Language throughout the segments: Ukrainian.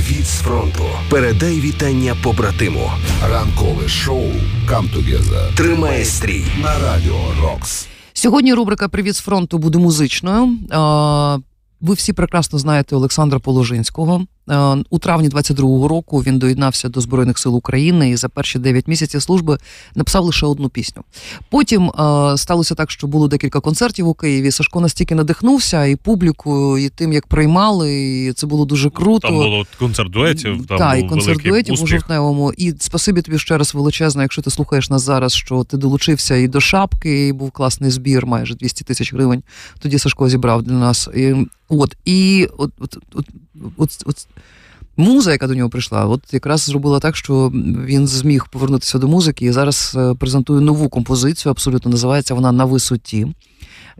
Привіт з фронту. Передай вітання побратиму. Ранкове шоу «Come Together» Тримає стрій на радіо Рокс. Сьогодні рубрика Привіт з фронту буде музичною. Ви всі прекрасно знаєте Олександра Положинського. Е, у травні 22-го року він доєднався до Збройних сил України і за перші 9 місяців служби написав лише одну пісню. Потім е, сталося так, що було декілька концертів у Києві. Сашко настільки надихнувся і публікою, і тим, як приймали, і це було дуже круто. Там було концерт дуетів. Там Так, був і концерт дуетів успіх. у жовтневому. І спасибі тобі ще раз величезно, якщо ти слухаєш нас зараз, що ти долучився і до шапки, і був класний збір, майже 200 тисяч гривень. Тоді Сашко зібрав для нас. І, От і от, от, от, от, от муза, яка до нього прийшла, от якраз зробила так, що він зміг повернутися до музики і зараз е, презентує нову композицію. Абсолютно називається вона на висоті.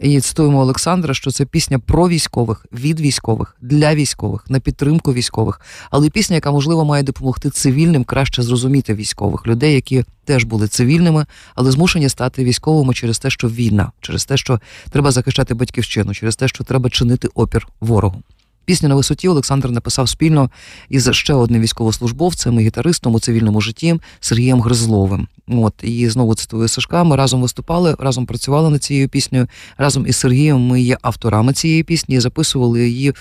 І цитуємо Олександра, що це пісня про військових, від військових, для військових, на підтримку військових, але пісня, яка можливо має допомогти цивільним краще зрозуміти військових людей, які теж були цивільними, але змушені стати військовими через те, що війна, через те, що треба захищати батьківщину, через те, що треба чинити опір ворогу. Пісню на висоті Олександр написав спільно із ще одним військовослужбовцем і гітаристом у цивільному житті Сергієм Гризловим. От і знову цитую Сашка. Ми разом виступали, разом працювали над цією піснею. Разом із Сергієм ми є авторами цієї пісні записували її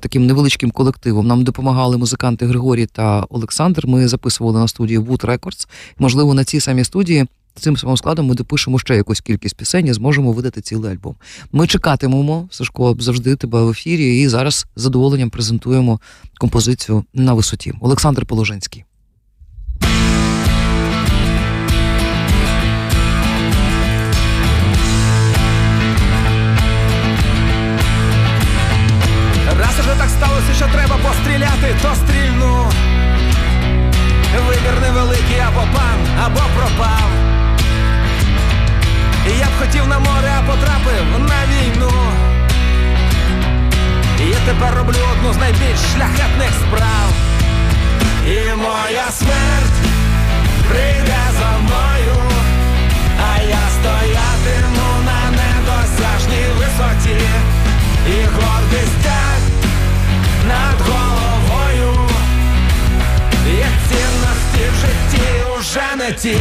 таким невеличким колективом. Нам допомагали музиканти Григорій та Олександр. Ми записували на студії Wood Records. Можливо, на цій самій студії цим самим складом ми допишемо ще якусь кількість пісень і зможемо видати цілий альбом. Ми чекатимемо, Сашко, завжди тебе в ефірі, і зараз з задоволенням презентуємо композицію на висоті. Олександр Положенський. Раз уже так сталося, що треба постріляти, то стрільну. Вибір невеликий або пан, або пропав. Я б хотів на море, а потрапив на війну. Я тепер роблю одну з найбільш шляхетних справ. І моя смерть прийде за мною, а я стоятиму на недосяжній висоті, і гордість над головою. Є цінності в житті уже не ті.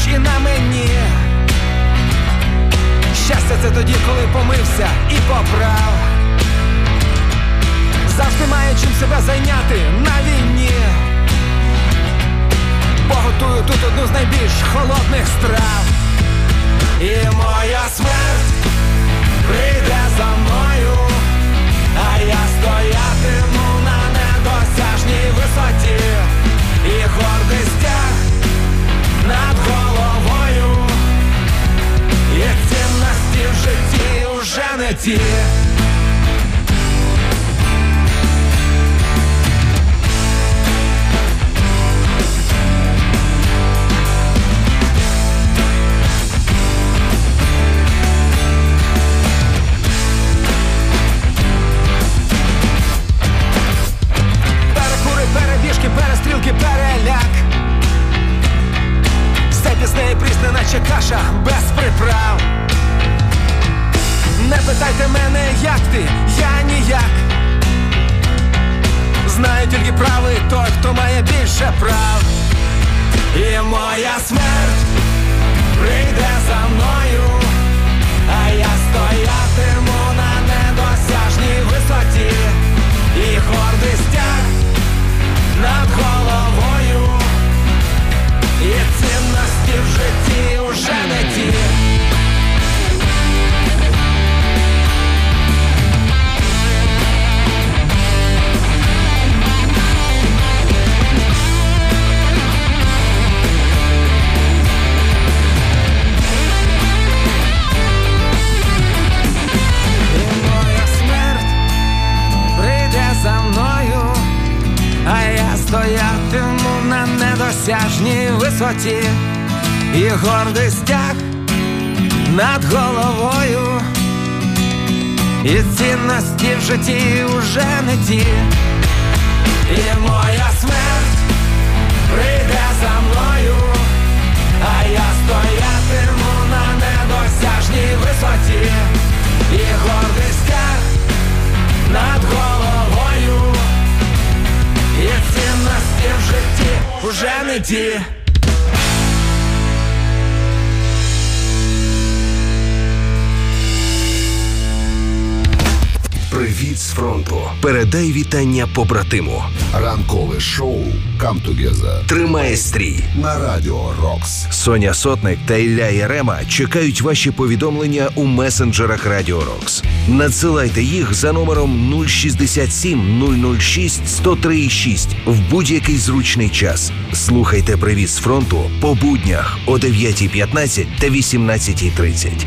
Поруч і на мені. Щастя це тоді, коли помився і поправ. Завжди має чим себе зайняти на війні. Бо готую тут одну з найбільш холодних страв. І моя смерть перестрілки, переляк. Все пісне і прісне, наче каша без приправ. Тільки правий той, хто має більше прав. І моя смерть прийде за мною, а я стоятиму справжній висоті, і гордий стяг над головою, і цінності в житті уже не ті, і моя смерть прийде за мною, а я стоятиму на недосяжній висоті. Привіт Передай вітання побратиму. Ранкове шоу «Come Together» Тримає стрій. на Радіо Рокс. Соня Сотник та Ілля Єрема чекають ваші повідомлення у месенджерах Радіо Рокс. Надсилайте їх за номером 067 006 1036 в будь-який зручний час. Слухайте привіт з фронту по буднях о 9.15 та 18.30.